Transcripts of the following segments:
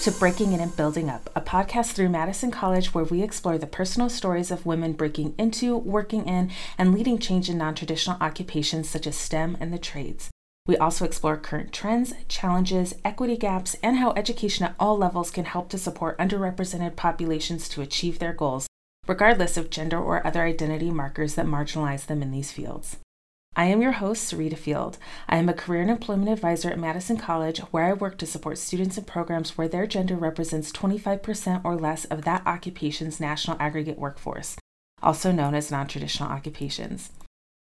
to Breaking In and Building Up, a podcast through Madison College where we explore the personal stories of women breaking into, working in, and leading change in non traditional occupations such as STEM and the trades. We also explore current trends, challenges, equity gaps, and how education at all levels can help to support underrepresented populations to achieve their goals, regardless of gender or other identity markers that marginalize them in these fields. I am your host, Sarita Field. I am a career and employment advisor at Madison College, where I work to support students in programs where their gender represents 25% or less of that occupation's national aggregate workforce, also known as non traditional occupations.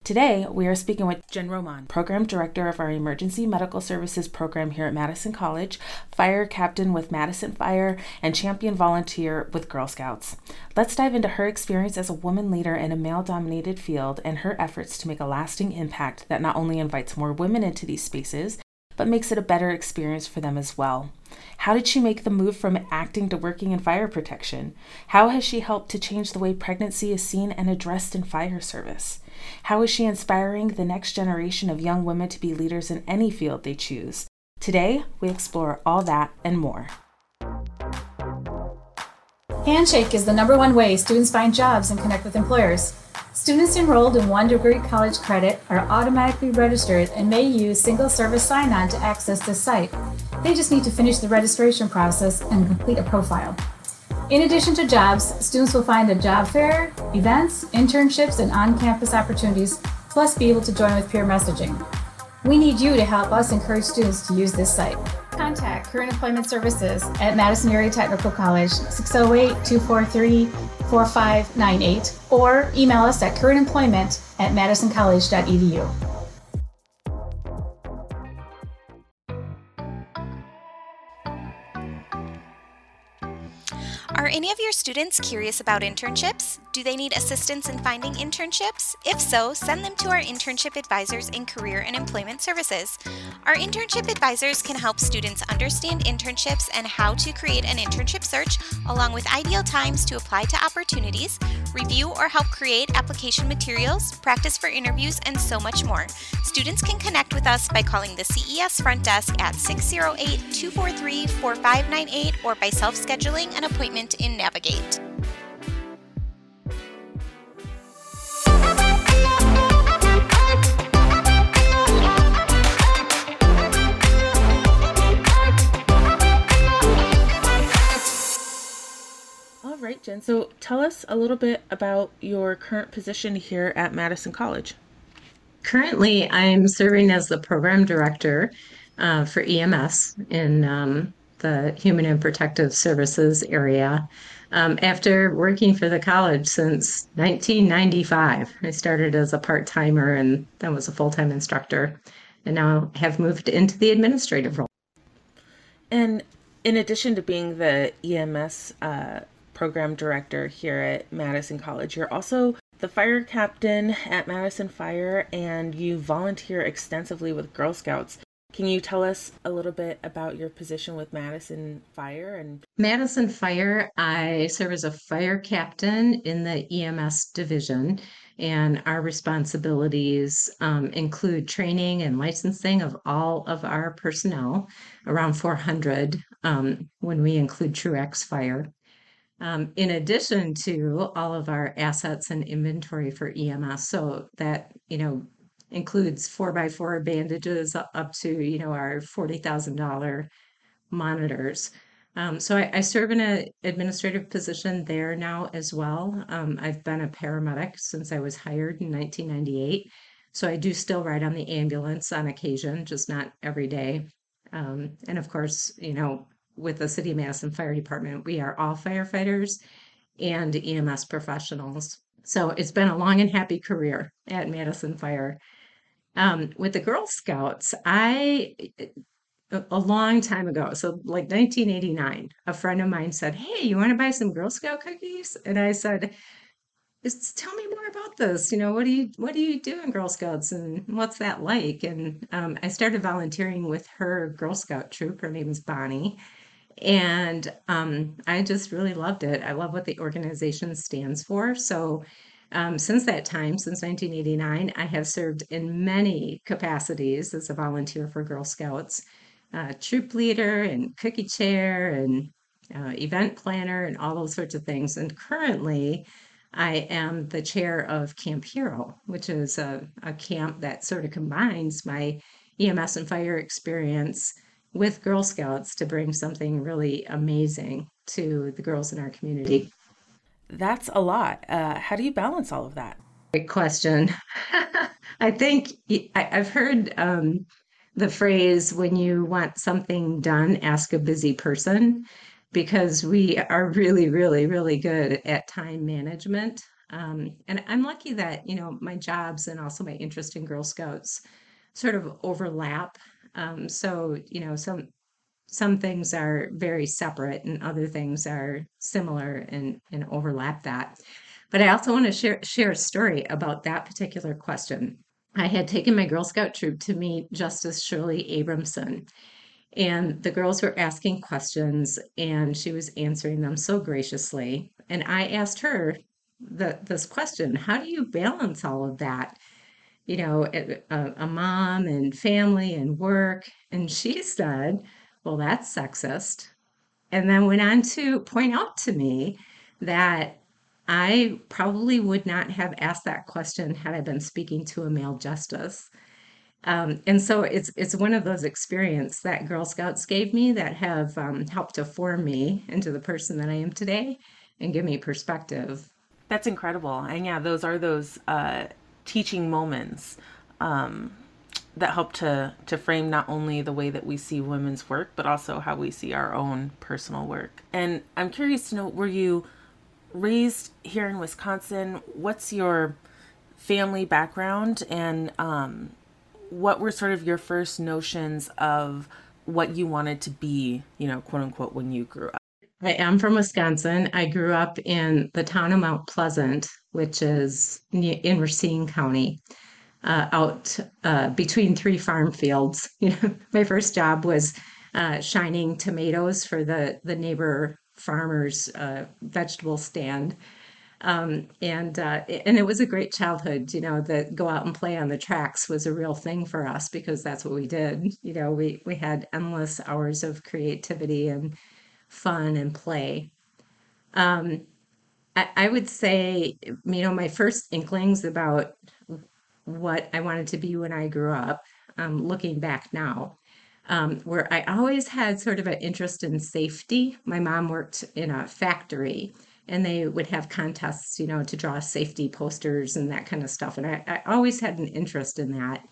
Today, we are speaking with Jen Roman, Program Director of our Emergency Medical Services program here at Madison College, Fire Captain with Madison Fire, and Champion Volunteer with Girl Scouts. Let's dive into her experience as a woman leader in a male dominated field and her efforts to make a lasting impact that not only invites more women into these spaces, but makes it a better experience for them as well. How did she make the move from acting to working in fire protection? How has she helped to change the way pregnancy is seen and addressed in fire service? How is she inspiring the next generation of young women to be leaders in any field they choose? Today, we explore all that and more. Handshake is the number one way students find jobs and connect with employers. Students enrolled in one degree college credit are automatically registered and may use single service sign on to access this site. They just need to finish the registration process and complete a profile. In addition to jobs, students will find a job fair, events, internships, and on campus opportunities, plus be able to join with peer messaging. We need you to help us encourage students to use this site. Contact Current Employment Services at Madison Area Technical College 608 243 4598 or email us at currentemployment at madisoncollege.edu. any of your students curious about internships? Do they need assistance in finding internships? If so, send them to our internship advisors in Career and Employment Services. Our internship advisors can help students understand internships and how to create an internship search, along with ideal times to apply to opportunities, review or help create application materials, practice for interviews, and so much more. Students can connect with us by calling the CES front desk at 608 243 4598 or by self scheduling an appointment in Navigate. All right, Jen. So tell us a little bit about your current position here at Madison College. Currently, I'm serving as the program director uh, for EMS in um, the Human and Protective Services area. Um, after working for the college since 1995, I started as a part timer and then was a full time instructor, and now have moved into the administrative role. And in addition to being the EMS uh, program director here at Madison College, you're also the fire captain at Madison Fire and you volunteer extensively with Girl Scouts. Can you tell us a little bit about your position with Madison Fire and Madison Fire, I serve as a fire captain in the EMS division, and our responsibilities um, include training and licensing of all of our personnel, around 400 um, when we include Truax Fire. Um, in addition to all of our assets and inventory for EMS, so that you know includes four by four bandages up to you know our forty thousand dollar monitors. Um, so I, I serve in an administrative position there now as well. Um, I've been a paramedic since I was hired in 1998. So I do still ride on the ambulance on occasion, just not every day. Um, and of course, you know, with the City of Madison Fire Department, we are all firefighters and EMS professionals. So it's been a long and happy career at Madison Fire. Um, with the Girl Scouts, I a long time ago, so like 1989, a friend of mine said, "Hey, you want to buy some Girl Scout cookies?" And I said, "Just tell me more about this. You know, what do you what do you do in Girl Scouts, and what's that like?" And um, I started volunteering with her Girl Scout troop. Her name is Bonnie, and um, I just really loved it. I love what the organization stands for. So, um, since that time, since 1989, I have served in many capacities as a volunteer for Girl Scouts. uh, troop leader and cookie chair and uh, event planner and all those sorts of things. And currently, I am the chair of Camp Hero, which is a, a camp that sort of combines my EMS and fire experience with Girl Scouts to bring something really amazing to the girls in our community. That's a lot. Uh, how do you balance all of that? Great question. I think I, have heard um, the phrase when you want something done, ask a busy person, because we are really, really, really good at time management. Um, and I'm lucky that, you know, my jobs and also my interest in Girl Scouts sort of overlap. Um, so, you know, some some things are very separate and other things are similar and, and overlap that. But I also want to share share a story about that particular question. I had taken my Girl Scout troop to meet Justice Shirley Abrahamson. And the girls were asking questions and she was answering them so graciously. And I asked her the, this question How do you balance all of that? You know, a, a mom and family and work. And she said, Well, that's sexist. And then went on to point out to me that I probably would not have asked that question had I been speaking to a male justice. Um, and so it's it's one of those experiences that Girl Scouts gave me that have um, helped to form me into the person that I am today and give me perspective. That's incredible, and yeah, those are those uh, teaching moments um, that help to to frame not only the way that we see women's work, but also how we see our own personal work. And I'm curious to know, were you raised here in Wisconsin. What's your family background and um, what were sort of your first notions of what you wanted to be, you know, quote unquote, when you grew up? I am from Wisconsin. I grew up in the town of Mount Pleasant, which is in Racine County, uh, out uh, between three farm fields. You know, my first job was uh, shining tomatoes for the the neighbor farmer's uh, vegetable stand. Um, and uh, and it was a great childhood. You know, that go out and play on the tracks was a real thing for us because that's what we did. You know, we we had endless hours of creativity and fun and play. Um, I, I would say, you know, my first inklings about what I wanted to be when I grew up, um, looking back now, um, where I always had sort of an interest in safety. My mom worked in a factory and they would have contests, you know, to draw safety posters and that kind of stuff. And I, I always had an interest in that.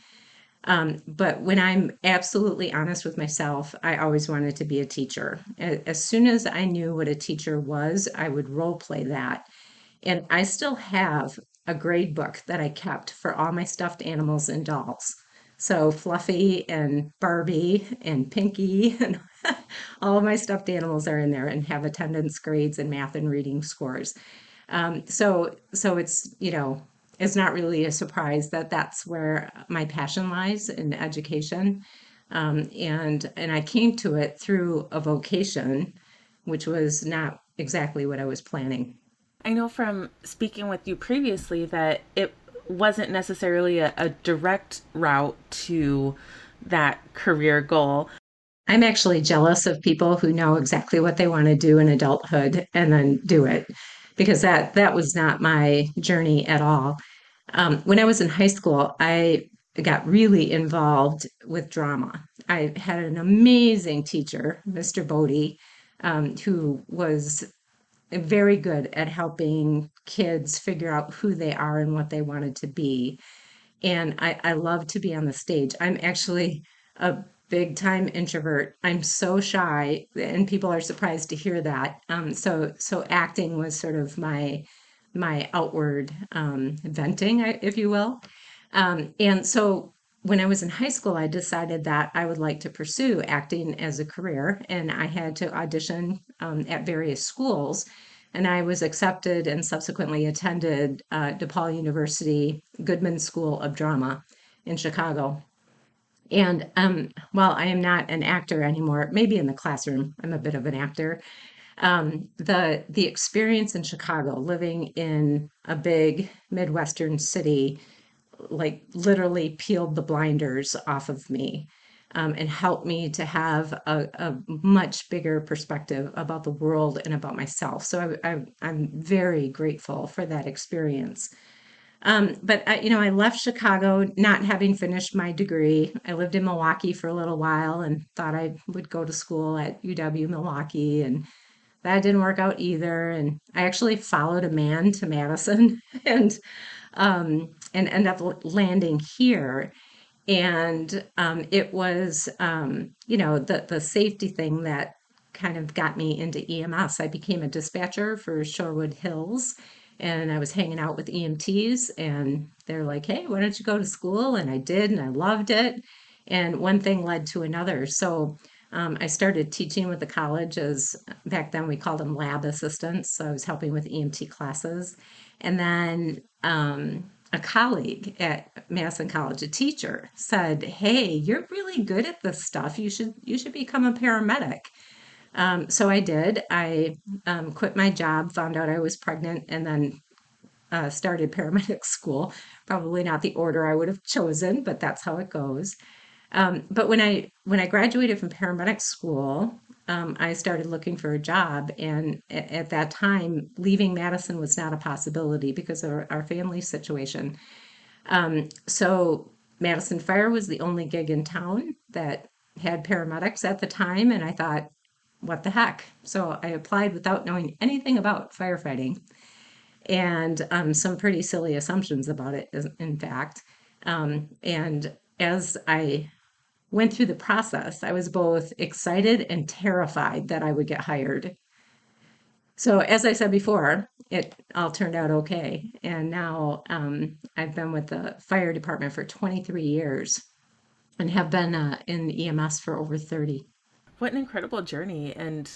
Um, but when I'm absolutely honest with myself, I always wanted to be a teacher. As soon as I knew what a teacher was, I would role play that. And I still have a grade book that I kept for all my stuffed animals and dolls. So Fluffy and Barbie and Pinky and all of my stuffed animals are in there and have attendance grades and math and reading scores. Um, so so it's you know it's not really a surprise that that's where my passion lies in education, um, and and I came to it through a vocation, which was not exactly what I was planning. I know from speaking with you previously that it wasn't necessarily a, a direct route to that career goal. I'm actually jealous of people who know exactly what they want to do in adulthood and then do it because that that was not my journey at all. Um, when I was in high school, I got really involved with drama. I had an amazing teacher, Mr. Bodie, um, who was very good at helping kids figure out who they are and what they wanted to be. And I, I love to be on the stage. I'm actually a big time introvert. I'm so shy, and people are surprised to hear that. Um, so so acting was sort of my my outward um, venting, if you will. Um, and so when I was in high school, I decided that I would like to pursue acting as a career, and I had to audition um, at various schools. And I was accepted and subsequently attended uh, DePaul University Goodman School of Drama in Chicago. And um, while I am not an actor anymore, maybe in the classroom, I'm a bit of an actor. Um, the the experience in Chicago, living in a big Midwestern city, like literally peeled the blinders off of me. um, and helped me to have a, a, much bigger perspective about the world and about myself. So I, am very grateful for that experience. Um, but I, you know, I left Chicago not having finished my degree. I lived in Milwaukee for a little while and thought I would go to school at UW Milwaukee, and that didn't work out either. And I actually followed a man to Madison and um, and ended up landing here and um, it was um, you know the the safety thing that kind of got me into EMS. I became a dispatcher for Shorewood Hills, and I was hanging out with EMTs, and they're like, "Hey, why don't you go to school?" And I did, and I loved it. And one thing led to another. So um, I started teaching with the college as back then we called them lab assistants. So I was helping with EMT classes, and then um, a colleague at Madison College, a teacher, said, "Hey, you're really good at this stuff. You should you should become a paramedic." Um, so I did. I um, quit my job, found out I was pregnant, and then uh, started paramedic school. Probably not the order I would have chosen, but that's how it goes. Um, but when I when I graduated from paramedic school, um, I started looking for a job. And at, at, that time, leaving Madison was not a possibility because of our, our family situation. Um, so Madison Fire was the only gig in town that had paramedics at the time. And I thought, what the heck? So I applied without knowing anything about firefighting and um, some pretty silly assumptions about it, in fact. Um, and as I went through the process, I was both excited and terrified that I would get hired. So, as I said before, it all turned out okay. And now um, I've been with the fire department for 23 years and have been uh, in EMS for over 30. What an incredible journey. And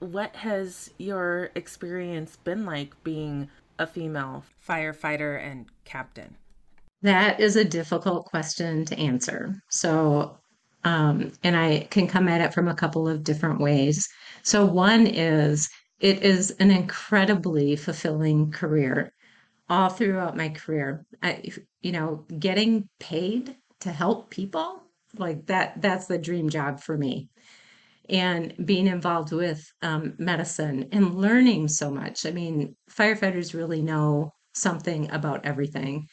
what has your experience been like being a female firefighter and captain? That is a difficult question to answer. So, um, and I can come at it from a couple of different ways. So, one is it is an incredibly fulfilling career all throughout my career. I, you know, getting paid to help people like that, that's the dream job for me. And being involved with um, medicine and learning so much. I mean, firefighters really know something about everything.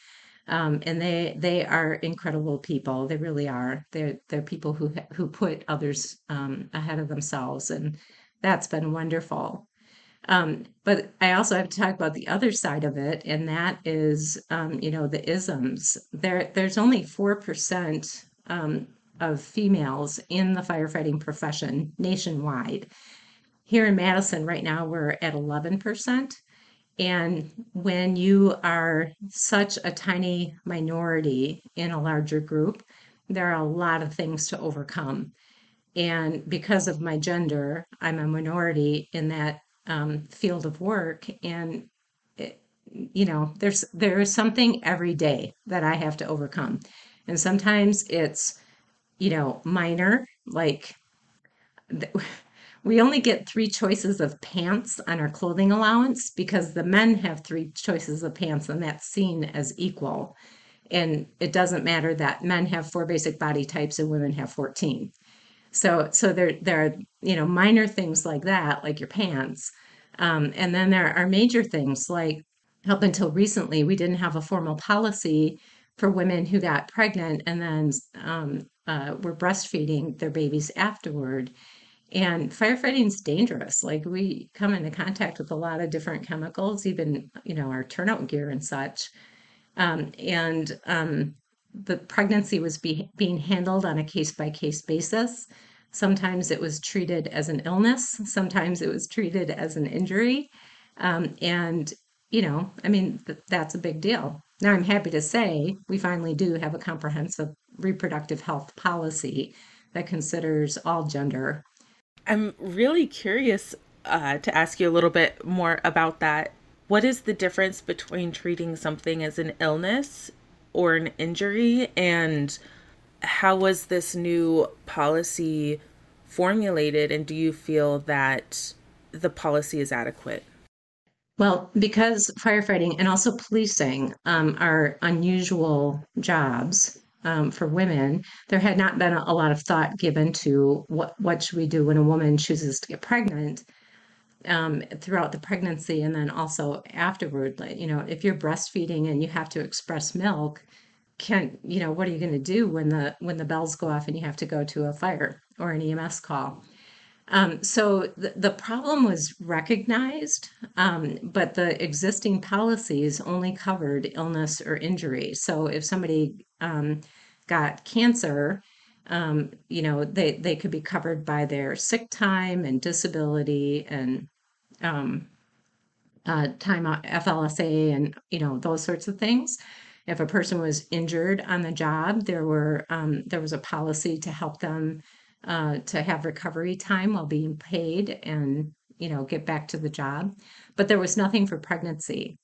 Um, and they they are incredible people. They really are. They're they're people who who put others um, ahead of themselves, and that's been wonderful. Um, but I also have to talk about the other side of it, and that is, um, you know, the isms. There there's only four percent um, of females in the firefighting profession nationwide. Here in Madison, right now, we're at eleven percent. And when you are such a tiny minority in a larger group, there are a lot of things to overcome. And because of my gender, I'm a minority in that um, field of work. And it, you know, there's there is something every day that I have to overcome, and sometimes it's you know minor, like we only get three choices of pants on our clothing allowance because the men have three choices of pants and that's seen as equal. And it doesn't matter that men have four basic body types and women have 14. So so there there are you know minor things like that, like your pants. Um, and then there are major things like up until recently, we didn't have a formal policy for women who got pregnant and then um, uh, were breastfeeding their babies afterward. And firefighting is dangerous. Like we come into contact with a lot of different chemicals, even you know our turnout gear and such. Um, and um, the pregnancy was be, being handled on a case by case basis. Sometimes it was treated as an illness. Sometimes it was treated as an injury. Um, and you know, I mean, th- that's a big deal. Now, I'm happy to say we finally do have a comprehensive reproductive health policy that considers all gender I'm really curious uh, to ask you a little bit more about that. What is the difference between treating something as an illness or an injury, and how was this new policy formulated? And do you feel that the policy is adequate? Well, because firefighting and also policing um, are unusual jobs, um, for women, there had not been a, a lot of thought given to what what should we do when a woman chooses to get pregnant um, throughout the pregnancy and then also afterward. Like, you know, if you're breastfeeding and you have to express milk, can you know what are you going to do when the when the bells go off and you have to go to a fire or an EMS call? Um, so the, the problem was recognized, um, but the existing policies only covered illness or injury. So if somebody um, got cancer, um, you know, they, they could be covered by their sick time and disability and um, uh, time FLSA and, you know, those sorts of things. If a person was injured on the job, there were um, there was a policy to help them uh, to have recovery time while being paid and you know get back to the job. But there was nothing for pregnancy.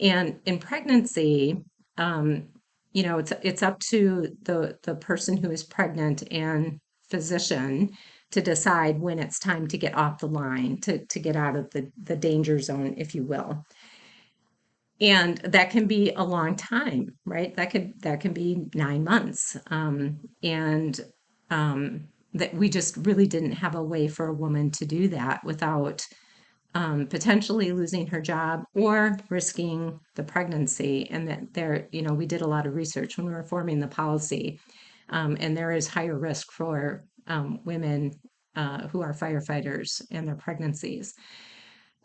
And in pregnancy um, you know it's it's up to the the person who is pregnant and physician to decide when it's time to get off the line to to get out of the the danger zone if you will. And that can be a long time right? That could that can be nine months. Um, and um, that we just really didn't have a way for a woman to do that without um, potentially losing her job or risking the pregnancy. And that there, you know, we did a lot of research when we were forming the policy, um, and there is higher risk for um, women uh, who are firefighters and their pregnancies.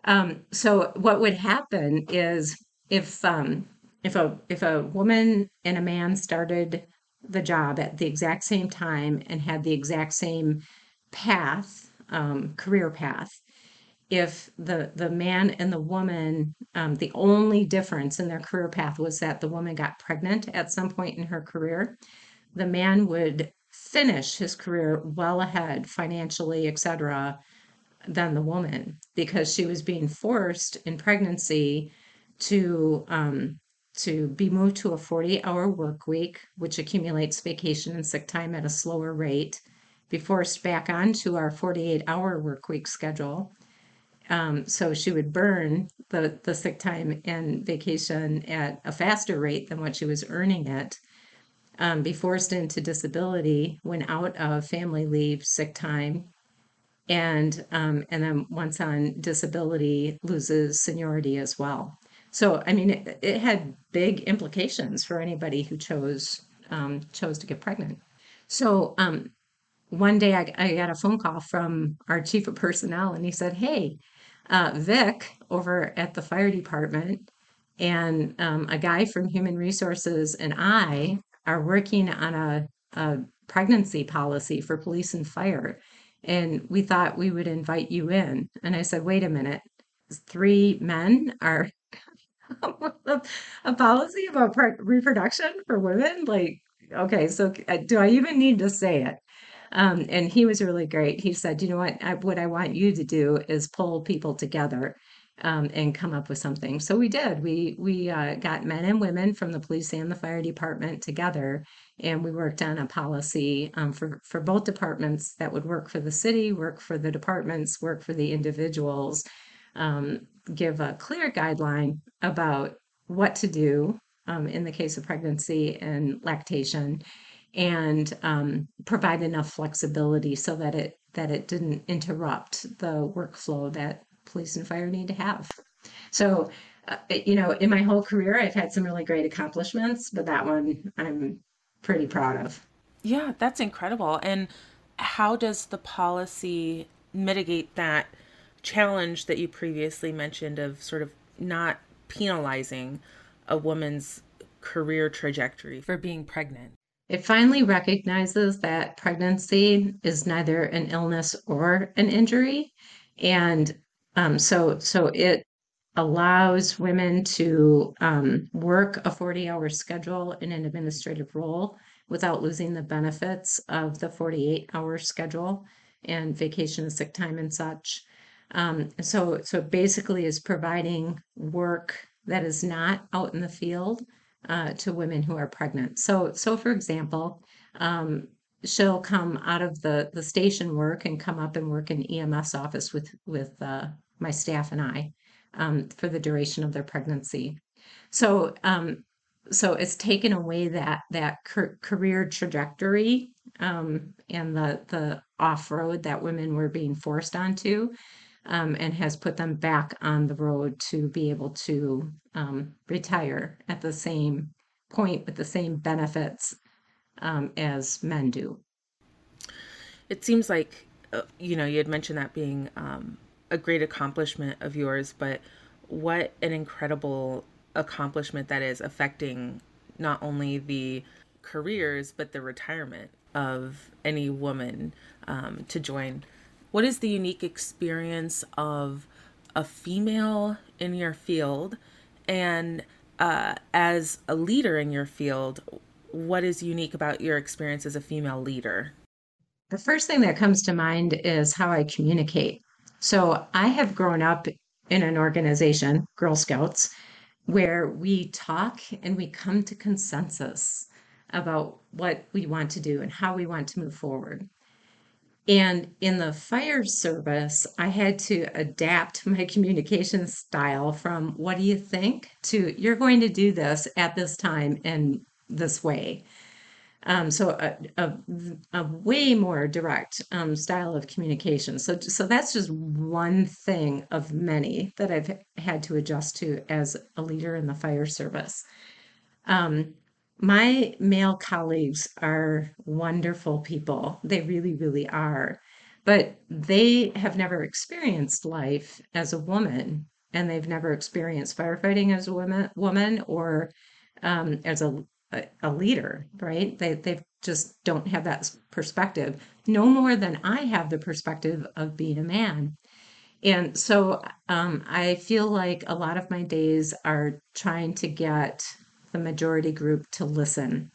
Um, so what would happen is if um, if a if a woman and a man started the job at the exact same time and had the exact same path, um, career path. If the the man and the woman, um, the only difference in their career path was that the woman got pregnant at some point in her career, the man would finish his career well ahead financially, etc., than the woman because she was being forced in pregnancy to um, to be moved to a 40 hour work week, which accumulates vacation and sick time at a slower rate, be forced back onto our 48 hour work week schedule. Um, so she would burn the, the sick time and vacation at a faster rate than what she was earning it. Um, be forced into disability when out of family leave, sick time, and um, and then once on disability loses seniority as well. So, I mean, it, it had big implications for anybody who chose um, chose to get pregnant. So, um, one day I, I, got a phone call from our chief of personnel, and he said, "Hey, uh, Vic over at the fire department, and um, a guy from human resources and I are working on a, a pregnancy policy for police and fire." And we thought we would invite you in. And I said, wait a minute, three men are a policy about reproduction for women? Like, okay, so uh, do I even need to say it? Um, and he was really great. He said, you know what, I, what I want you to do is pull people together um, and come up with something. So we did. We we uh, got men and women from the police and the fire department together, and we worked on a policy um, for for both departments that would work for the city, work for the departments, work for the individuals, um, give a clear guideline about what to do um, in the case of pregnancy and lactation and um, provide enough flexibility so that it that it didn't interrupt the workflow that police and fire need to have. So uh, you know in my whole career i've had some really great accomplishments but that one i'm pretty proud of. Yeah that's incredible. And how does the policy mitigate that challenge that you previously mentioned of sort of not penalizing a woman's career trajectory for being pregnant. It finally recognizes that pregnancy is neither an illness or an injury, and um, so so it allows women to um, work a 40 hour schedule in an administrative role without losing the benefits of the 48 hour schedule and vacation and sick time and such. Um, so, so basically is providing work that is not out in the field uh, to women who are pregnant. So, so for example, um, she'll come out of the the station work and come up and work in EMS office with with uh, my staff and I um, for the duration of their pregnancy. So um, so it's taken away that that career trajectory um, and the the off road that women were being forced onto, um, and has put them back on the road to be able to um, retire at the same point with the same benefits um, as men do. It seems like uh, you know you had mentioned that being um, a great accomplishment of yours, but what an incredible accomplishment that is affecting not only the careers but the retirement of any woman um, to join. What is the unique experience of a female in your field? And uh, as a leader in your field, what is unique about your experience as a female leader? The first thing that comes to mind is how I communicate. So I have grown up in an organization, Girl Scouts, where we talk and we come to consensus about what we want to do and how we want to move forward. And in the fire service, I had to adapt my communication style from what do you think to you're going to do this at this time and this way. Um, so a, a, a, way more direct um, style of communication. So so that's just one thing of many that I've had to adjust to as a leader in the fire service. Um, my male colleagues are wonderful people. They really, really are. But they have never experienced life as a woman, and they've never experienced firefighting as a woman, woman or um, as a a, leader, right? They they just don't have that perspective, no more than I have the perspective of being a man. And so um, I feel like a lot of my days are trying to get the majority group to listen.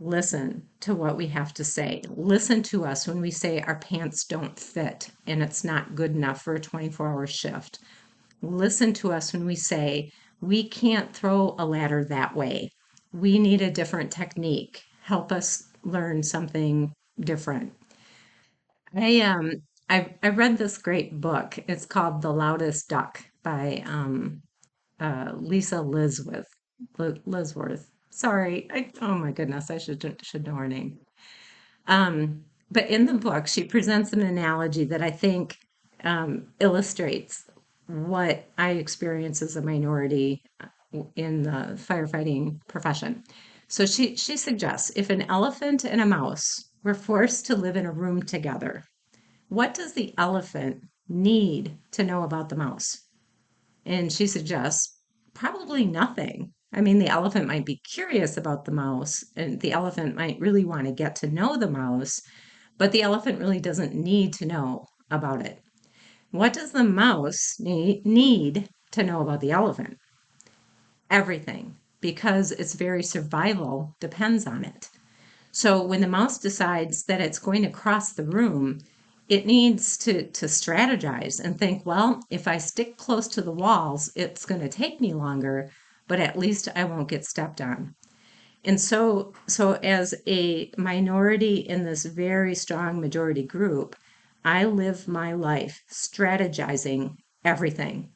Listen to what we have to say. Listen to us when we say our pants don't fit and it's not good enough for a 24 hour shift. Listen to us when we say we can't throw a ladder that way we need a different technique. Help us learn something different. I um I I read this great book. It's called The Loudest Duck by um uh, Lisa Lisworth. Lisworth. Sorry. I, oh my goodness, I should should know her name. Um, but in the book, she presents an analogy that I think um, illustrates what I experience as a minority in the firefighting profession. So she, she suggests if an elephant and a mouse were forced to live in a room together, what does the elephant need to know about the mouse? And she suggests probably nothing. I mean, the elephant might be curious about the mouse, and the elephant might really want to get to know the mouse, but the elephant really doesn't need to know about it. What does the mouse need, need to know about the elephant? everything because its very survival depends on it. So when the mouse decides that it's going to cross the room, it needs to, to strategize and think, well, if I stick close to the walls, it's going to take me longer, but at least I won't get stepped on. And so, so as a minority in this very strong majority group, I live my life strategizing everything.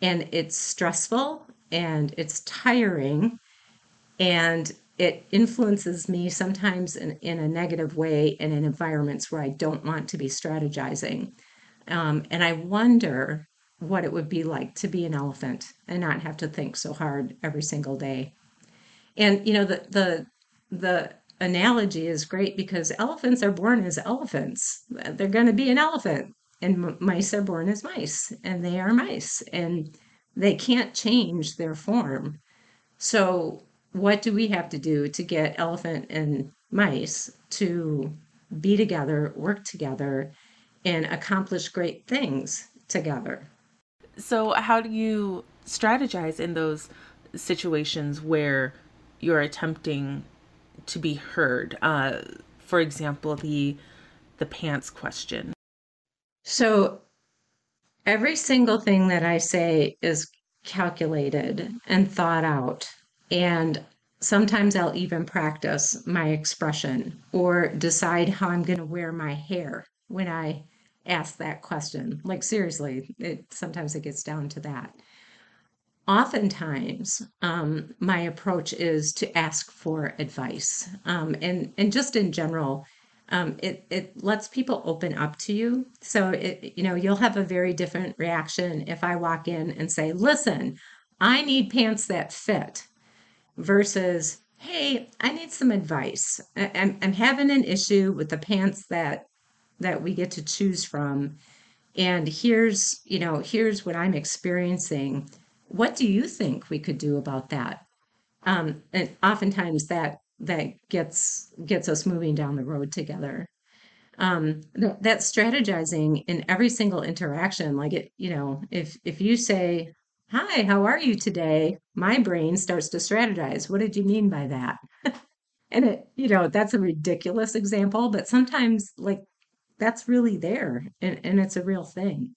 And it's stressful and it's tiring and it influences me sometimes in, in a negative way and in environments where I don't want to be strategizing. Um, and I wonder what it would be like to be an elephant and not have to think so hard every single day. And you know the the the analogy is great because elephants are born as elephants. They're going to be an elephant, and mice are born as mice, and they are mice. And they can't change their form. So, what do we have to do to get elephant and mice to be together, work together, and accomplish great things together? So, how do you strategize in those situations where you're attempting to be heard? Uh, for example, the the pants question. So every single thing that I say is calculated and thought out. And sometimes I'll even practice my expression or decide how I'm going to wear my hair when I ask that question. Like, seriously, it, sometimes it gets down to that. oftentimes um, my approach is to ask for advice um, and and just in general um, it it lets people open up to you so it you know you'll have a very different reaction if i walk in and say listen i need pants that fit versus hey i need some advice I, I'm, I'm having an issue with the pants that that we get to choose from. And here's you know here's what i'm experiencing. What do you think we could do about that? Um, and oftentimes that that gets gets us moving down the road together. Um, th- that strategizing in every single interaction like it you know if if you say hi how are you today? My brain starts to strategize. What did you mean by that? And it you know that's a ridiculous example but sometimes like that's really there and, and it's a real thing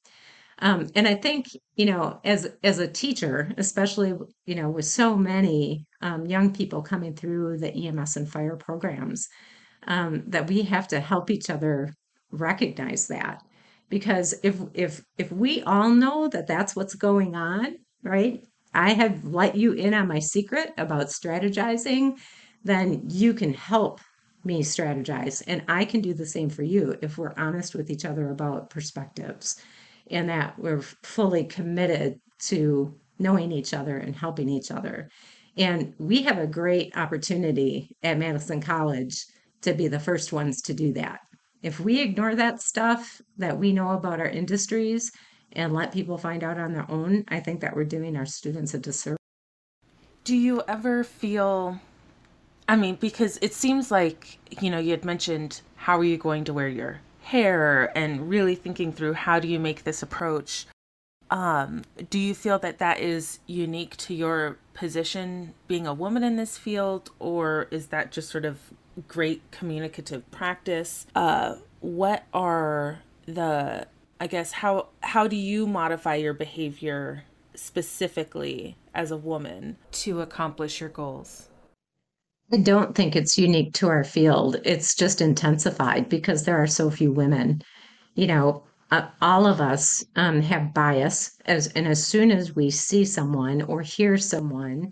um, and I think, you know, as as a teacher, especially, you know, with so many um, young people coming through the EMS and fire programs, um, that we have to help each other recognize that. Because if if if we all know that that's what's going on, right? I have let you in on my secret about strategizing, then you can help me strategize, and I can do the same for you if we're honest with each other about perspectives and that we're fully committed to knowing each other and helping each other. And we have a great opportunity at Madison College to be the first ones to do that. If we ignore that stuff that we know about our industries and let people find out on their own, I think that we're doing our students a disservice. Do you ever feel I mean, because it seems like, you know, you had mentioned how are you going to wear your hair and really thinking through how do you make this approach. Um, do you feel that that is unique to your position being a woman in this field or is that just sort of great communicative practice? Uh, what are the i guess how how do you modify your behavior specifically as a woman to accomplish your goals I don't think it's unique to our field. It's just intensified because there are so few women. You know, uh, all of us um, have bias, as and as soon as we see someone or hear someone,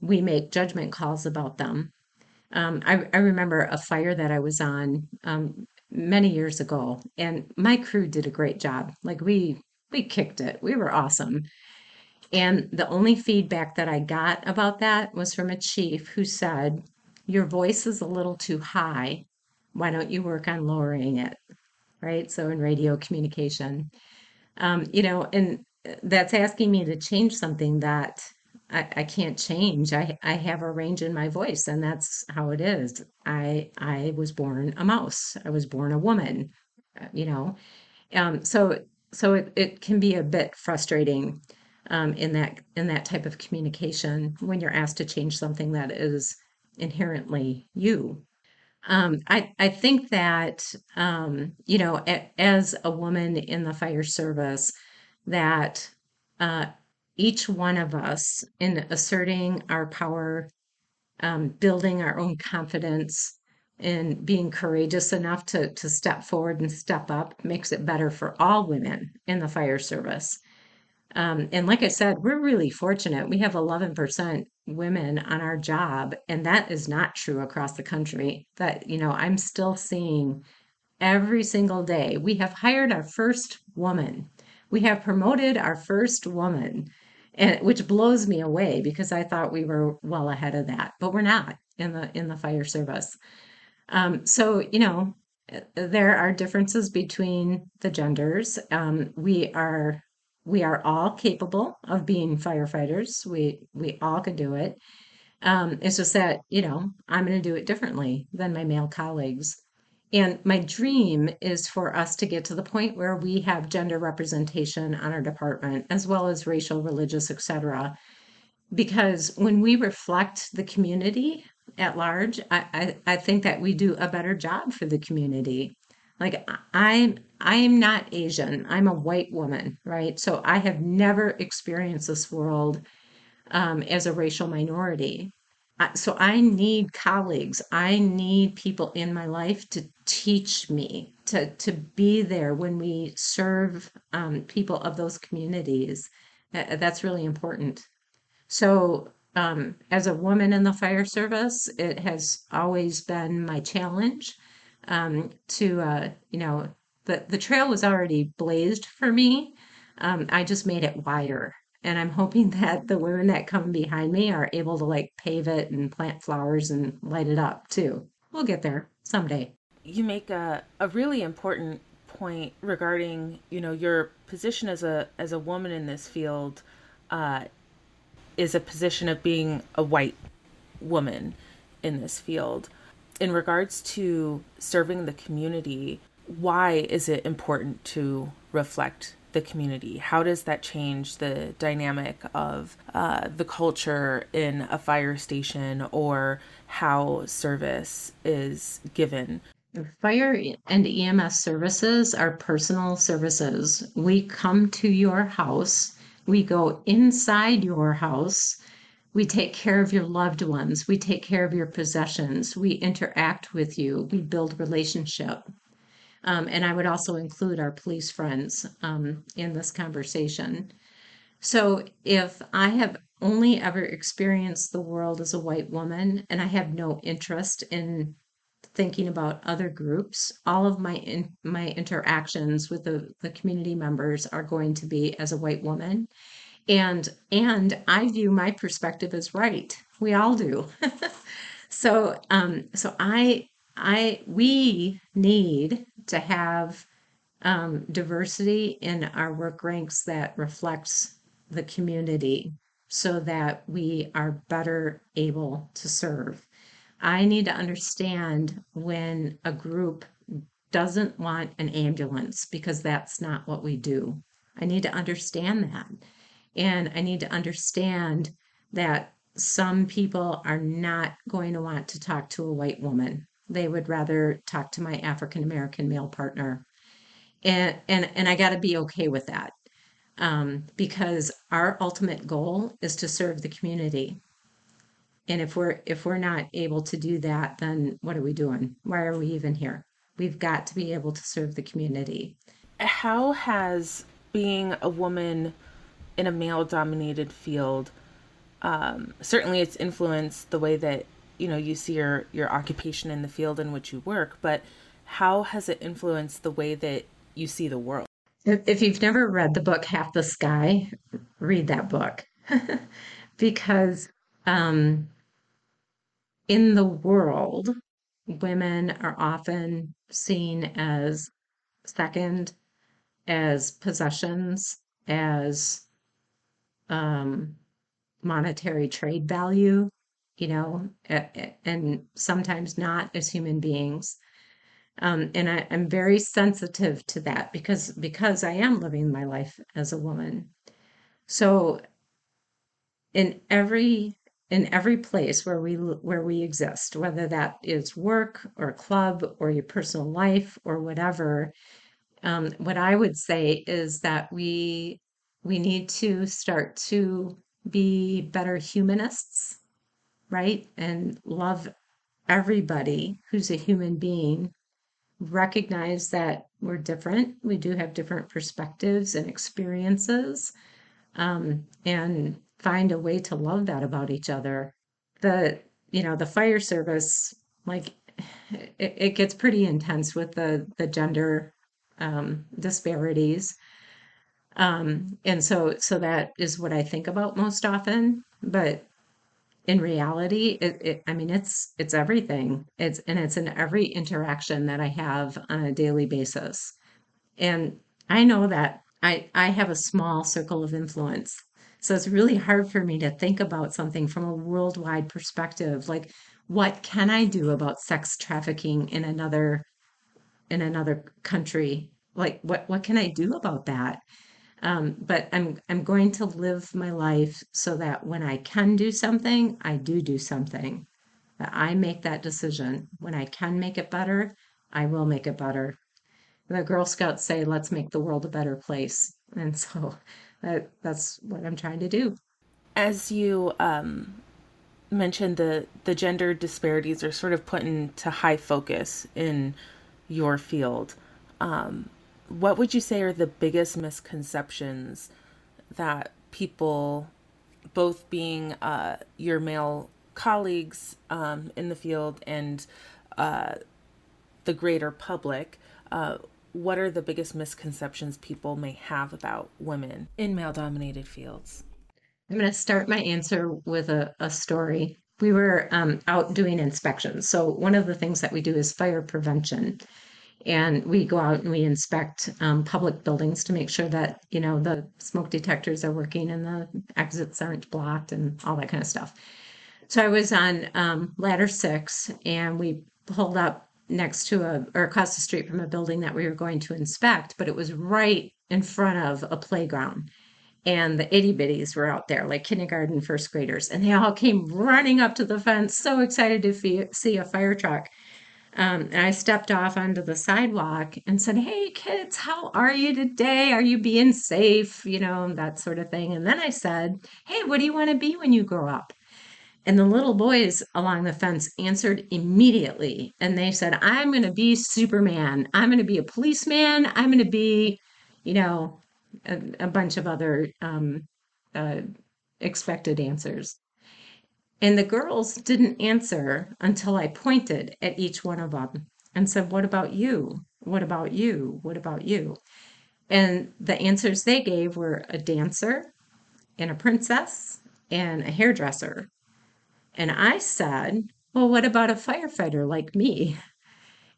we make judgment calls about them. Um, I, I remember a fire that I was on um, many years ago, and my crew did a great job. Like we we kicked it. We were awesome. And the only feedback that I got about that was from a chief who said, Your voice is a little too high. Why don't you work on lowering it? Right. So in radio communication, um, you know, and that's asking me to change something that I, I can't change. I, I have a range in my voice, and that's how it is. I I was born a mouse. I was born a woman. uh, You know, um, so so it, it can be a bit frustrating um, in that in that type of communication when you're asked to change something that is inherently you. Um, I I think that um, you know a, as a woman in the fire service that uh, each one of us in asserting our power, um, building our own confidence, and being courageous enough to to step forward and step up makes it better for all women in the fire service. Um, and like I said, we're really fortunate. We have 11% women on our job, and that is not true across the country. That, you know, I'm still seeing every single day. We have hired our first woman. We have promoted our first woman, and which blows me away because I thought we were well ahead of that, but we're not in the in the fire service. Um, so, you know, there are differences between the genders. Um, we are we are all capable of being firefighters. We we all can do it. Um, it's just that you know I'm going to do it differently than my male colleagues. And my dream is for us to get to the point where we have gender representation on our department, as well as racial, religious, etc. Because when we reflect the community at large, I, I, I think that we do a better job for the community. Like I'm I'm not Asian. I'm a white woman, right? So I have never experienced this world um, as a racial minority. So I need colleagues. I need people in my life to teach me to to be there when we serve um, people of those communities. That's really important. So, um, as a woman in the fire service, it has always been my challenge um, to, uh, you know, the, the trail was already blazed for me. Um, I just made it wider. And I'm hoping that the women that come behind me are able to like pave it and plant flowers and light it up too. We'll get there someday. You make a, a really important point regarding, you know, your position as a as a woman in this field uh, is a position of being a white woman in this field. In regards to serving the community, why is it important to reflect the community? How does that change the dynamic of uh, the culture in a fire station or how service is given? Fire and EMS services are personal services. We come to your house, we go inside your house, we take care of your loved ones, we take care of your possessions, we interact with you, we build relationship. Um, and I would also include our police friends um, in this conversation. So if I have only ever experienced the world as a white woman and I have no interest in thinking about other groups, all of my in, my interactions with the, the community members are going to be as a white woman. And and I view my perspective as right. We all do. so um so I I we need to have um, diversity in our work ranks that reflects the community so that we are better able to serve. I need to understand when a group doesn't want an ambulance because that's not what we do. I need to understand that. And I need to understand that some people are not going to want to talk to a white woman they would rather talk to my African American male partner. And, and, and I got to be okay with that um, because our ultimate goal is to serve the community. And if we're if we're not able to do that, then what are we doing? Why are we even here? We've got to be able to serve the community. How has being a woman in a male dominated field um, certainly it's influenced the way that you know you see your your occupation in the field in which you work but how has it influenced the way that you see the world? If you've never read the book half the sky read that book. Because um, in the world women are often seen as second as possessions as um, monetary trade value you know, and sometimes not as human beings. Um, and I, am very sensitive to that because because I am living my life as a woman. So in every in every place where we where we exist, whether that is work or club or your personal life or whatever, um, what I would say is that we we need to start to be better humanists right? And love everybody who's a human being. Recognize that we're different. We do have different perspectives and experiences, um, and find a way to love that about each other. The you know the fire service, like it, it gets pretty intense with the the gender um, disparities. Um, and so so that is what I think about most often. But in reality it, it, i mean it's it's everything. It's and it's in every interaction that i have on a daily basis. And i know that i i have a small circle of influence. So it's really hard for me to think about something from a worldwide perspective like what can i do about sex trafficking in another in another country? Like what what can i do about that um, but I'm I'm going to live my life so that when I can do something, I do do something. That I make that decision. When I can make it better, I will make it better. The Girl Scouts say, "Let's make the world a better place," and so that that's what I'm trying to do. As you um, mentioned, the the gender disparities are sort of put into high focus in your field. Um, what would you say are the biggest misconceptions that people both being uh, your male colleagues um, in the field and uh, the greater public, uh, what are the biggest misconceptions people may have about women in male dominated fields? I'm going to start my answer with a, a story. We were um, out doing inspections. So, one of the things that we do is fire prevention. And we go out and we inspect um, public buildings to make sure that, you know, the smoke detectors are working and the exits aren't blocked and all that kind of stuff. So, I was on um, ladder six and we pulled up next to a or across the street from a building that we were going to inspect, but it was right in front of a playground. And the itty bitties were out there, like kindergarten, first graders, and they all came running up to the fence, so excited to fee- see a fire truck. Um, and I stepped off onto the sidewalk and said, Hey, kids, how are you today? Are you being safe? You know, that sort of thing. And then I said, Hey, what do you want to be when you grow up? And the little boys along the fence answered immediately. And they said, I'm going to be Superman. I'm going to be a policeman. I'm going to be, you know, a, a bunch of other um, uh, expected answers. And the girls didn't answer until I pointed at each one of them and said, What about you? What about you? What about you? And the answers they gave were a dancer and a princess and a hairdresser and I said, Well, what about a firefighter like me?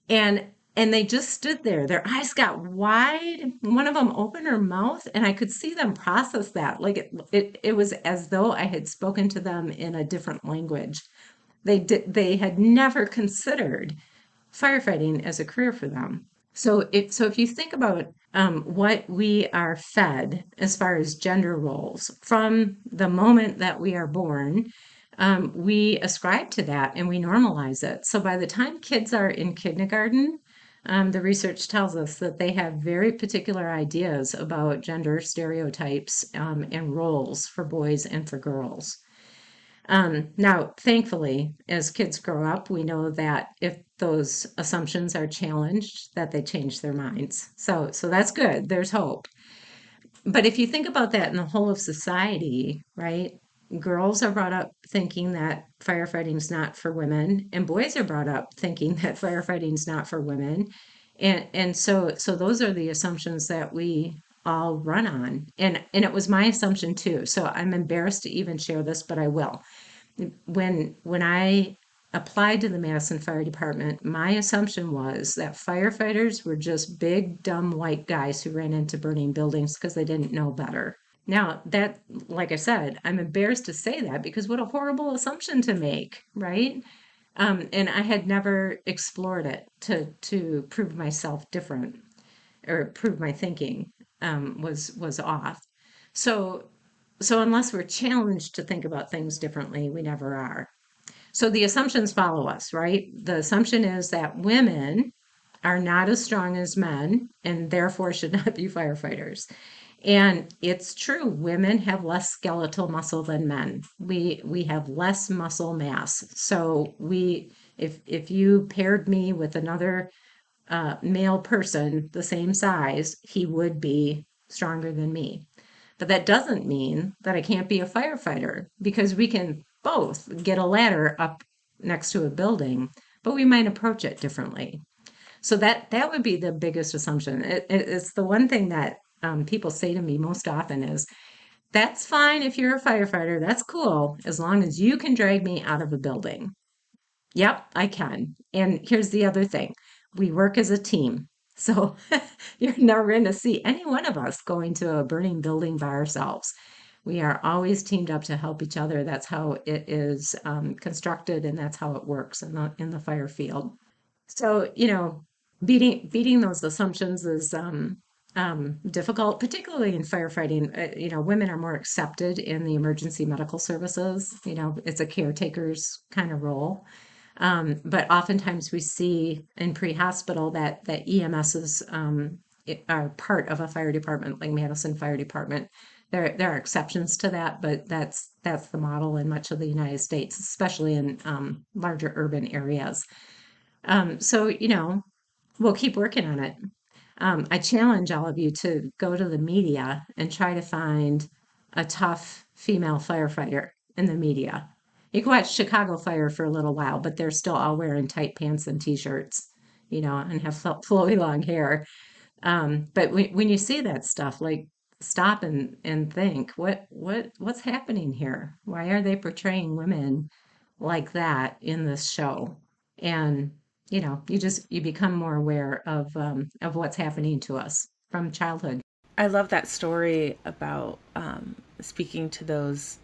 And and they just stood there. Their eyes got wide. One of them opened her mouth, and I could see them process that. Like it, it, it was as though I had spoken to them in a different language. They did. They had never considered firefighting as a career for them. So, if so, if you think about um, what we are fed as far as gender roles from the moment that we are born, um, we ascribe to that and we normalize it. So by the time kids are in kindergarten, um, the research tells us that they have very particular ideas about gender stereotypes um, and roles for boys and for girls. Um, now, thankfully, as kids grow up, we know that if those assumptions are challenged, that they change their minds. So, so that's good. There's hope. But if you think about that in the whole of society, right? Girls are brought up thinking that firefighting is not for women and boys are brought up thinking that firefighting is not for women. And and so so those are the assumptions that we all run on. And and it was my assumption too so i'm embarrassed to even share this but i will. When when i applied to the madison fire department my assumption was that firefighters were just big dumb white guys who ran into burning buildings because they didn't know better now, that, like I said, I'm embarrassed to say that because what a horrible assumption to make, right? Um, and I had never explored it to to prove myself different or prove my thinking um, was was off. So so unless we're challenged to think about things differently, we never are. So the assumptions follow us, right? The assumption is that women are not as strong as men and therefore should not be firefighters. And it's true, women have less skeletal muscle than men. We we have less muscle mass. So we if if you paired me with another uh, male person the same size, he would be stronger than me. But that doesn't mean that I can't be a firefighter because we can both get a ladder up next to a building, but we might approach it differently. So that that would be the biggest assumption. It, it, it's the one thing that um, people say to me most often is, that's fine if you're a firefighter, that's cool, as long as you can drag me out of a building. Yep, I can. And here's the other thing we work as a team. So you're never going to see any one of us going to a burning building by ourselves. We are always teamed up to help each other. That's how it is um, constructed, and that's how it works in the in the fire field. So you know, beating beating those assumptions is um, um, difficult, particularly in firefighting. Uh, you know, women are more accepted in the emergency medical services. You know, it's a caretaker's kind of role. Um, but oftentimes we see in pre-hospital that that EMSs um, are part of a fire department, like Madison Fire Department. There, there are exceptions to that, but that's that's the model in much of the United States, especially in um, larger urban areas. Um, so you know, we'll keep working on it um, I challenge all of you to go to the media and try to find a tough female firefighter in the media. You can watch Chicago Fire for a little while, but they're still all wearing tight pants and t-shirts, you know, and have flowy long hair. Um, but when, when you see that stuff, like stop and and think, what what what's happening here? Why are they portraying women like that in this show? And you know, you just you become more aware of um, of what's happening to us from childhood. I love that story about um, speaking to those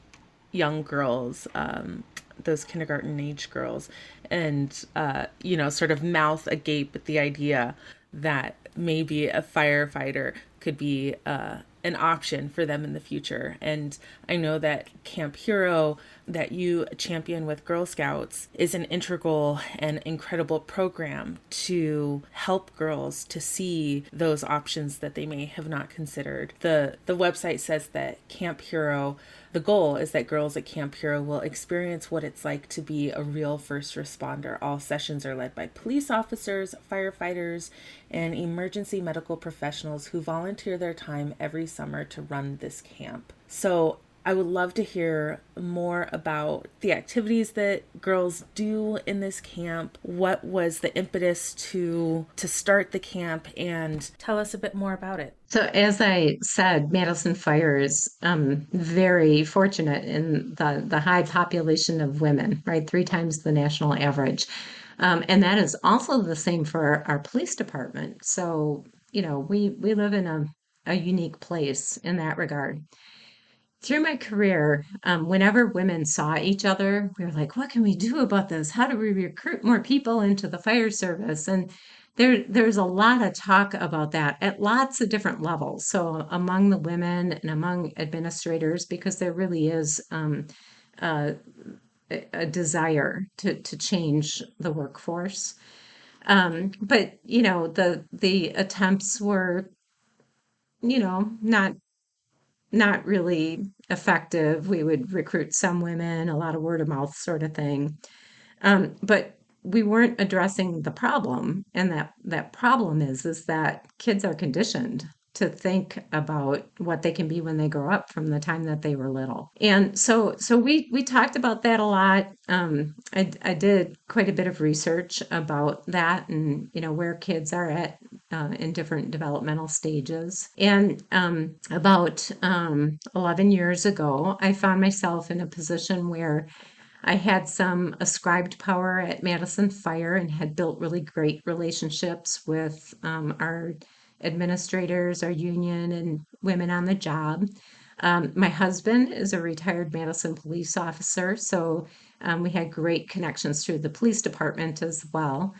young girls, um, those kindergarten age girls, and uh, you know, sort of mouth agape at the idea that maybe a firefighter could be uh, an option for them in the future. And I know that Camp Hero, that you champion with Girl Scouts, is an integral and incredible program to help girls to see those options that they may have not considered. The the website says that Camp Hero the goal is that girls at Camp Hero will experience what it's like to be a real first responder. All sessions are led by police officers, firefighters, and emergency medical professionals who volunteer their time every summer to run this camp. So I would love to hear more about the activities that girls do in this camp. What was the impetus to to start the camp and tell us a bit more about it. So as I said, Madison Fire is um, very fortunate in the, the high population of women, right? Three times the national average. Um, and that is also the same for our, our police department. So, you know, we, we live in a, a unique place in that regard through my career, um, whenever women saw each other, we were like, what can we do about this? How do we recruit more people into the fire service? And there, there's a lot of talk about that at lots of different levels. So among the women and among administrators, because there really is um, a, a, desire to, to change the workforce. Um, but you know, the the attempts were, you know, not not really effective. We would recruit some women, a lot of word of mouth sort of thing. Um, but we weren't addressing the problem. And that, that problem is, is that kids are conditioned to think about what they can be when they grow up from the time that they were little. And so so we we talked about that a lot. Um, I, I did quite a bit of research about that and you know where kids are at uh, in different developmental stages. And um, about um, 11 years ago, I found myself in a position where I had some ascribed power at Madison Fire and had built really great relationships with um, our administrators, our union, and women on the job. Um, my husband is a retired Madison police officer, so um, we had great connections through the police department as well.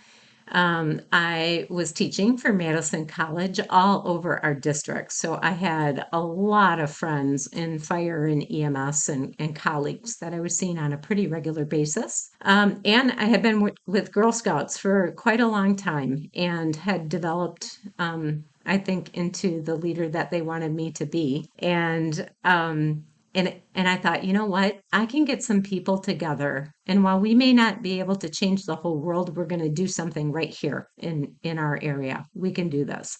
Um, I was teaching for Madison College all over our district. So I had a lot of friends in fire and EMS and, and colleagues that I was seeing on a pretty regular basis. Um, and I had been w- with Girl Scouts for quite a long time and had developed um, I think, into the leader that they wanted me to be. And um, and and I thought, you know what? I can get some people together, and while we may not be able to change the whole world, we're going to do something right here in in our area. We can do this.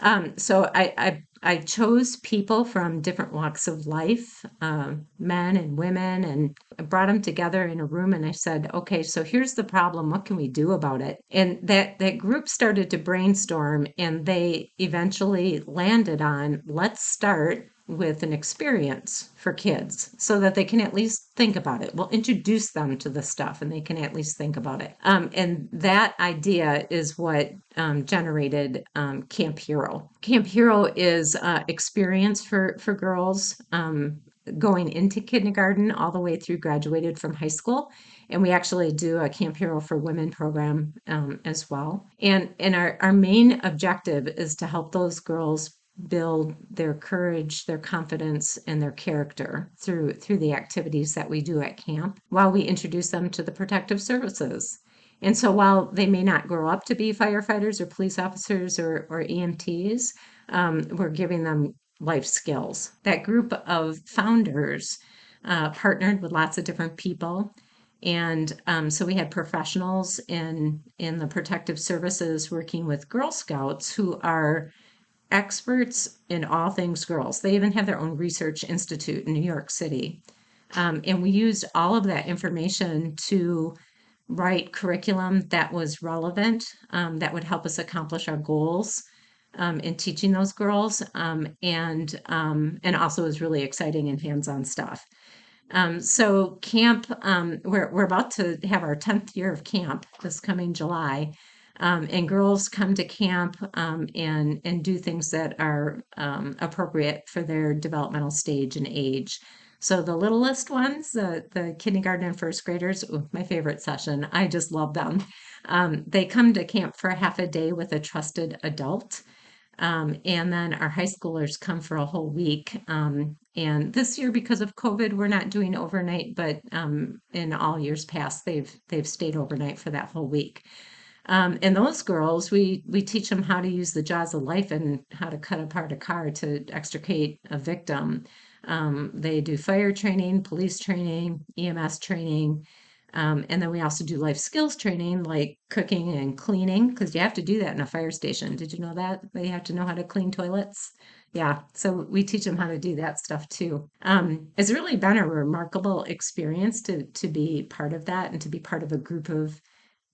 Um, so I, I, I chose people from different walks of life, uh, men and women, and I brought them together in a room. And I said, "Okay, so here's the problem. What can we do about it?" And that that group started to brainstorm, and they eventually landed on, "Let's start with an experience for kids so that they can at least think about it. We'll introduce them to the stuff and they can at least think about it. Um, and that idea is what um, generated um, Camp Hero. Camp Hero is uh, experience for, for girls um, going into kindergarten all the way through graduated from high school and we actually do a camp hero for women program um, as well and and our, our main objective is to help those girls build their courage, their confidence, and their character through through the activities that we do at camp while we introduce them to the protective services. And so while they may not grow up to be firefighters or police officers or, or EMTs, um, we're giving them life skills. That group of founders uh, partnered with lots of different people. And um, so we had professionals in in the protective services working with Girl Scouts who are experts in all things girls. They even have their own research institute in New York City. Um, and we used all of that information to write curriculum that was relevant, um, that would help us accomplish our goals um, in teaching those girls, um, and um, and also is really exciting and hands-on stuff. Um, so camp, we're we're about to have our tenth year of camp this coming July, um, and girls come to camp um, and and do things that are um, appropriate for their developmental stage and age. So the littlest ones, the the kindergarten and first graders, ooh, my favorite session. I just love them. Um, they come to camp for half a day with a trusted adult. Um, and then our high schoolers come for a whole week. Um, and this year, because of COVID, we're not doing overnight, but um, in all years past, they've they've stayed overnight for that whole week. Um, and those girls, we we teach them how to use the jaws of life and how to cut apart a car to extricate a victim. Um, they do fire training, police training, EMS training, um, and then we also do life skills training like cooking and cleaning because you have to do that in a fire station. Did you know that? They have to know how to clean toilets. Yeah, so we teach them how to do that stuff too. Um, it's really been a remarkable experience to to be part of that and to be part of a group of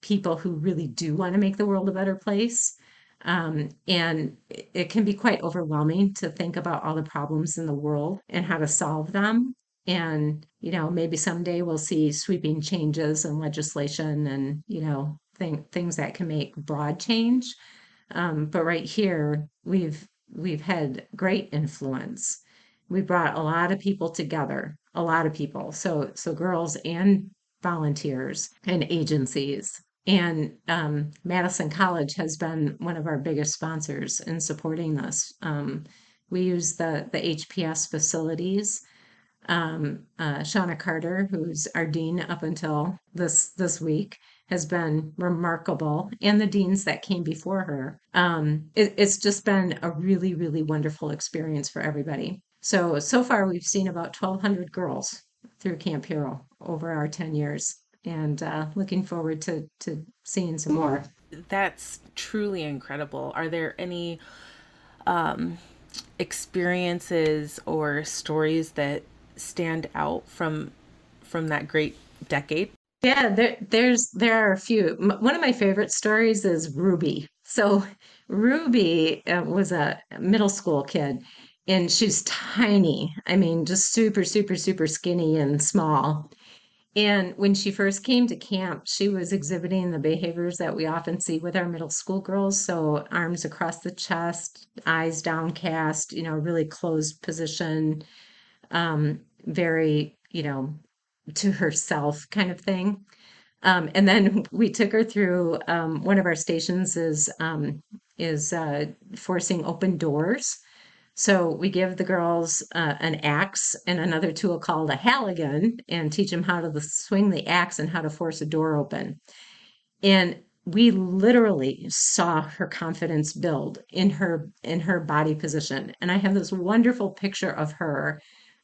people who really do want to make the world a better place. Um, and it can be quite overwhelming to think about all the problems in the world and how to solve them. And, you know, maybe someday we'll see sweeping changes in legislation and, you know, th- things that can make broad change. Um, but right here, we've we've had great influence. We brought a lot of people together, a lot of people. So so girls and volunteers and agencies. And um, Madison College has been one of our biggest sponsors in supporting this. Um, we use the the HPS facilities um, uh, Shauna Carter, who's our dean up until this this week, has been remarkable, and the deans that came before her. Um, it, it's just been a really, really wonderful experience for everybody. So so far, we've seen about 1,200 girls through Camp Hero over our 10 years, and uh, looking forward to to seeing some more. That's truly incredible. Are there any um, experiences or stories that stand out from from that great decade? Yeah, there, there's there are a few. One of my favorite stories is Ruby. So Ruby uh, was a middle school kid, and she's tiny. I mean, just super, super, super skinny and small. And when she first came to camp, she was exhibiting the behaviors that we often see with our middle school girls. So arms across the chest, eyes downcast, you know, really closed position, um, very, you know, to herself kind of thing. Um, and then we took her through um, one of our stations is um, is uh, forcing open doors. So we give the girls uh, an axe and another tool called a halligan and teach them how to swing the axe and how to force a door open. And we literally saw her confidence build in her in her body position. And I have this wonderful picture of her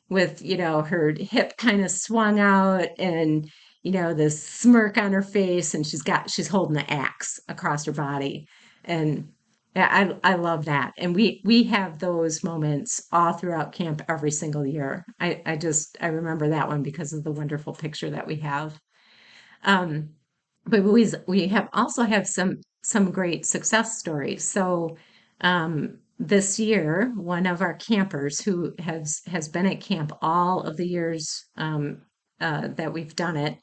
with you know her hip kind of swung out and you know this smirk on her face and she's got she's holding the axe across her body and I I love that. And we we have those moments all throughout camp every single year. I I just I remember that one because of the wonderful picture that we have. Um but we we have also have some some great success stories. So um this year, one of our campers who has has been at camp all of the years um, uh, that we've done it,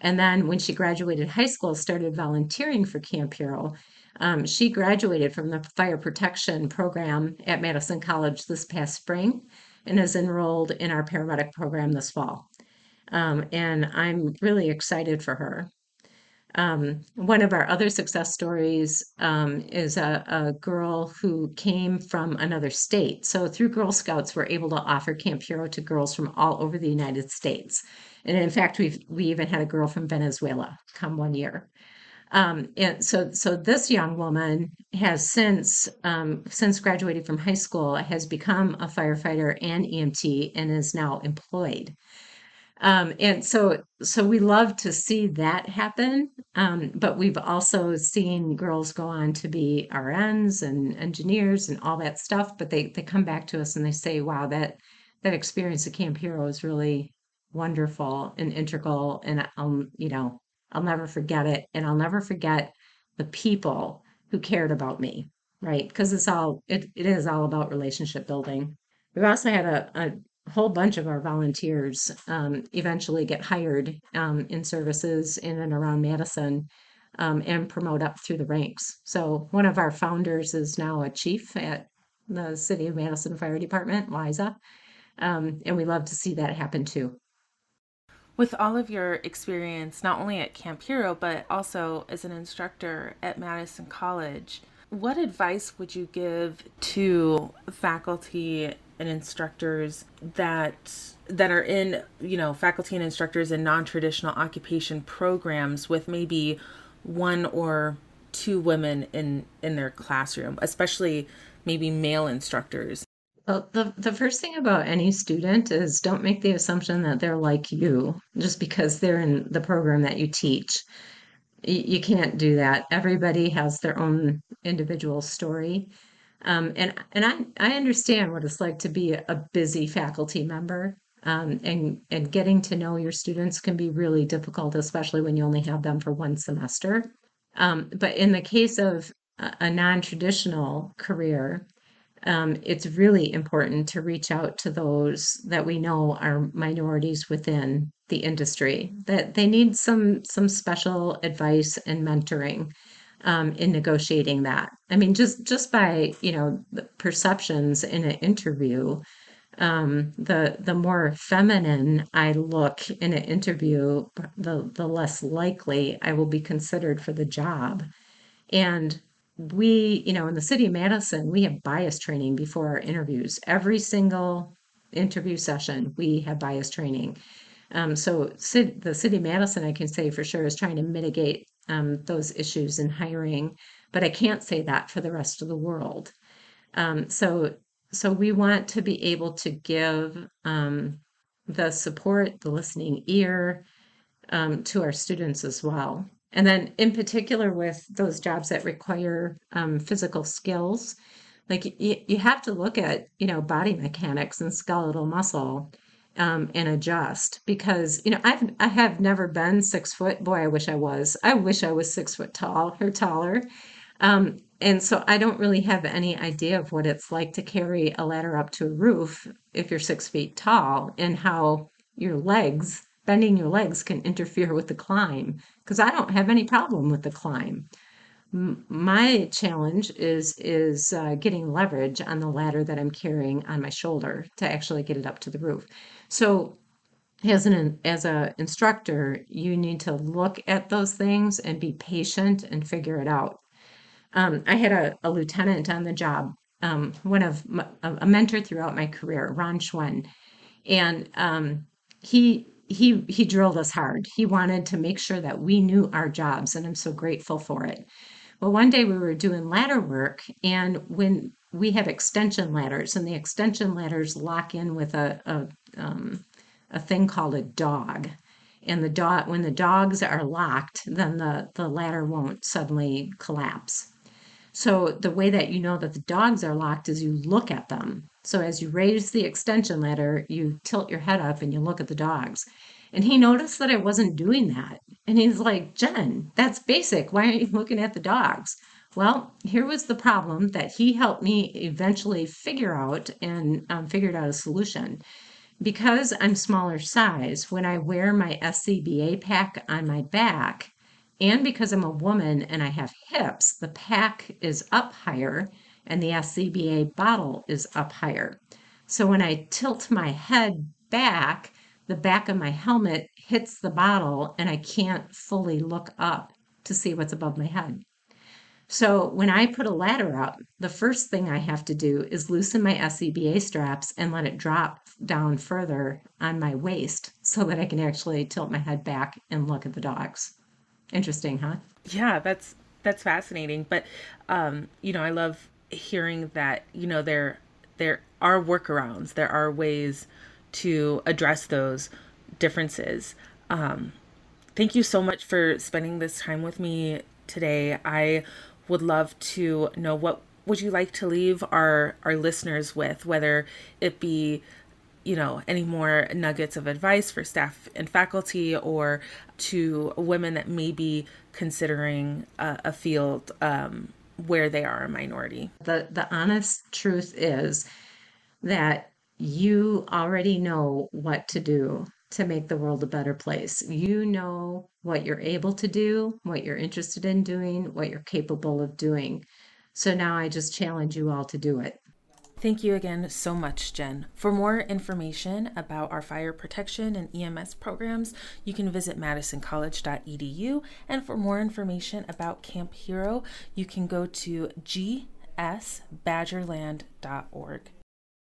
and then when she graduated high school, started volunteering for Camp Hero. Um, she graduated from the fire protection program at Madison College this past spring, and is enrolled in our paramedic program this fall. Um, and I'm really excited for her. Um, one of our other success stories um, is a, a, girl who came from another state. So through Girl Scouts, we're able to offer Camp Hero to girls from all over the United States. And in fact, we've we even had a girl from Venezuela come one year. Um, and so, so this young woman has since um, since graduating from high school has become a firefighter and EMT and is now employed. Um, and so, so we love to see that happen. Um, but we've also seen girls go on to be RNs and engineers and all that stuff. But they they come back to us and they say, "Wow, that that experience at Camp Hero is really wonderful and integral." And I'll, you know, I'll never forget it, and I'll never forget the people who cared about me, right? Because it's all it, it is all about relationship building. We've also had a, a whole bunch of our volunteers um, eventually get hired um, in services in and around Madison um, and promote up through the ranks. So one of our founders is now a chief at the City of Madison Fire Department, Liza, um, and we love to see that happen too. With all of your experience, not only at Camp Hero, but also as an instructor at Madison College, what advice would you give to faculty and instructors that that are in you know faculty and instructors in non-traditional occupation programs with maybe one or two women in in their classroom especially maybe male instructors well, the, the first thing about any student is don't make the assumption that they're like you just because they're in the program that you teach. You, can't do that. Everybody has their own individual story. Um, and and I, I understand what it's like to be a busy faculty member. Um, and and getting to know your students can be really difficult, especially when you only have them for one semester. Um, but in the case of a, a non-traditional career, um, it's really important to reach out to those that we know are minorities within the industry that they need some some special advice and mentoring um, in negotiating that. I mean, just just by you know perceptions in an interview, um, the the more feminine I look in an interview, the the less likely I will be considered for the job. And we, you know, in the city of Madison, we have bias training before our interviews. Every single interview session, we have bias training. Um, so the city of Madison, I can say for sure, is trying to mitigate um, those issues in hiring, but I can't say that for the rest of the world. Um, so, so we want to be able to give um, the support, the listening ear um, to our students as well. And then, in particular, with those jobs that require um, physical skills, like you, you have to look at you know body mechanics and skeletal muscle um, and adjust because you know I've I have never been six foot. Boy, I wish I was. I wish I was six foot tall or taller. Um, and so I don't really have any idea of what it's like to carry a ladder up to a roof if you're six feet tall and how your legs bending your legs can interfere with the climb because I don't have any problem with the climb my challenge is is uh, getting leverage on the ladder that I'm carrying on my shoulder to actually get it up to the roof. So as an as a instructor, you need to look at those things and be patient and figure it out. Um, I had a, a, lieutenant on the job, um, one of my, a mentor throughout my career, Ron Schwen, and um, he he he drilled us hard. He wanted to make sure that we knew our jobs, and I'm so grateful for it. Well, one day we were doing ladder work, and when we have extension ladders, and the extension ladders lock in with a a, um, a thing called a dog, and the dog when the dogs are locked, then the the ladder won't suddenly collapse. So the way that you know that the dogs are locked is you look at them. So as you raise the extension ladder, you tilt your head up and you look at the dogs. And he noticed that I wasn't doing that. And he's like, Jen, that's basic. Why aren't you looking at the dogs? Well, here was the problem that he helped me eventually figure out and um, figured out a solution. Because I'm smaller size, when I wear my SCBA pack on my back, and because I'm a woman and I have hips, the pack is up higher and the SCBA bottle is up higher. So when I tilt my head back, the back of my helmet hits the bottle and I can't fully look up to see what's above my head. So when I put a ladder up, the first thing I have to do is loosen my SCBA straps and let it drop down further on my waist so that I can actually tilt my head back and look at the dogs. Interesting, huh? Yeah, that's that's fascinating. But um, you know, I love hearing that, you know, there there are workarounds. There are ways to address those differences. Um, thank you so much for spending this time with me today. I would love to know what would you like to leave our our listeners with, whether it be you know any more nuggets of advice for staff and faculty or to women that may be considering a, a field um, where they are a minority the the honest truth is that you already know what to do to make the world a better place. You know what you're able to do, what you're interested in doing, what you're capable of doing. So now I just challenge you all to do it. Thank you again so much, Jen. For more information about our fire protection and EMS programs, you can visit madisoncollege.edu. And for more information about Camp Hero, you can go to gsbadgerland.org.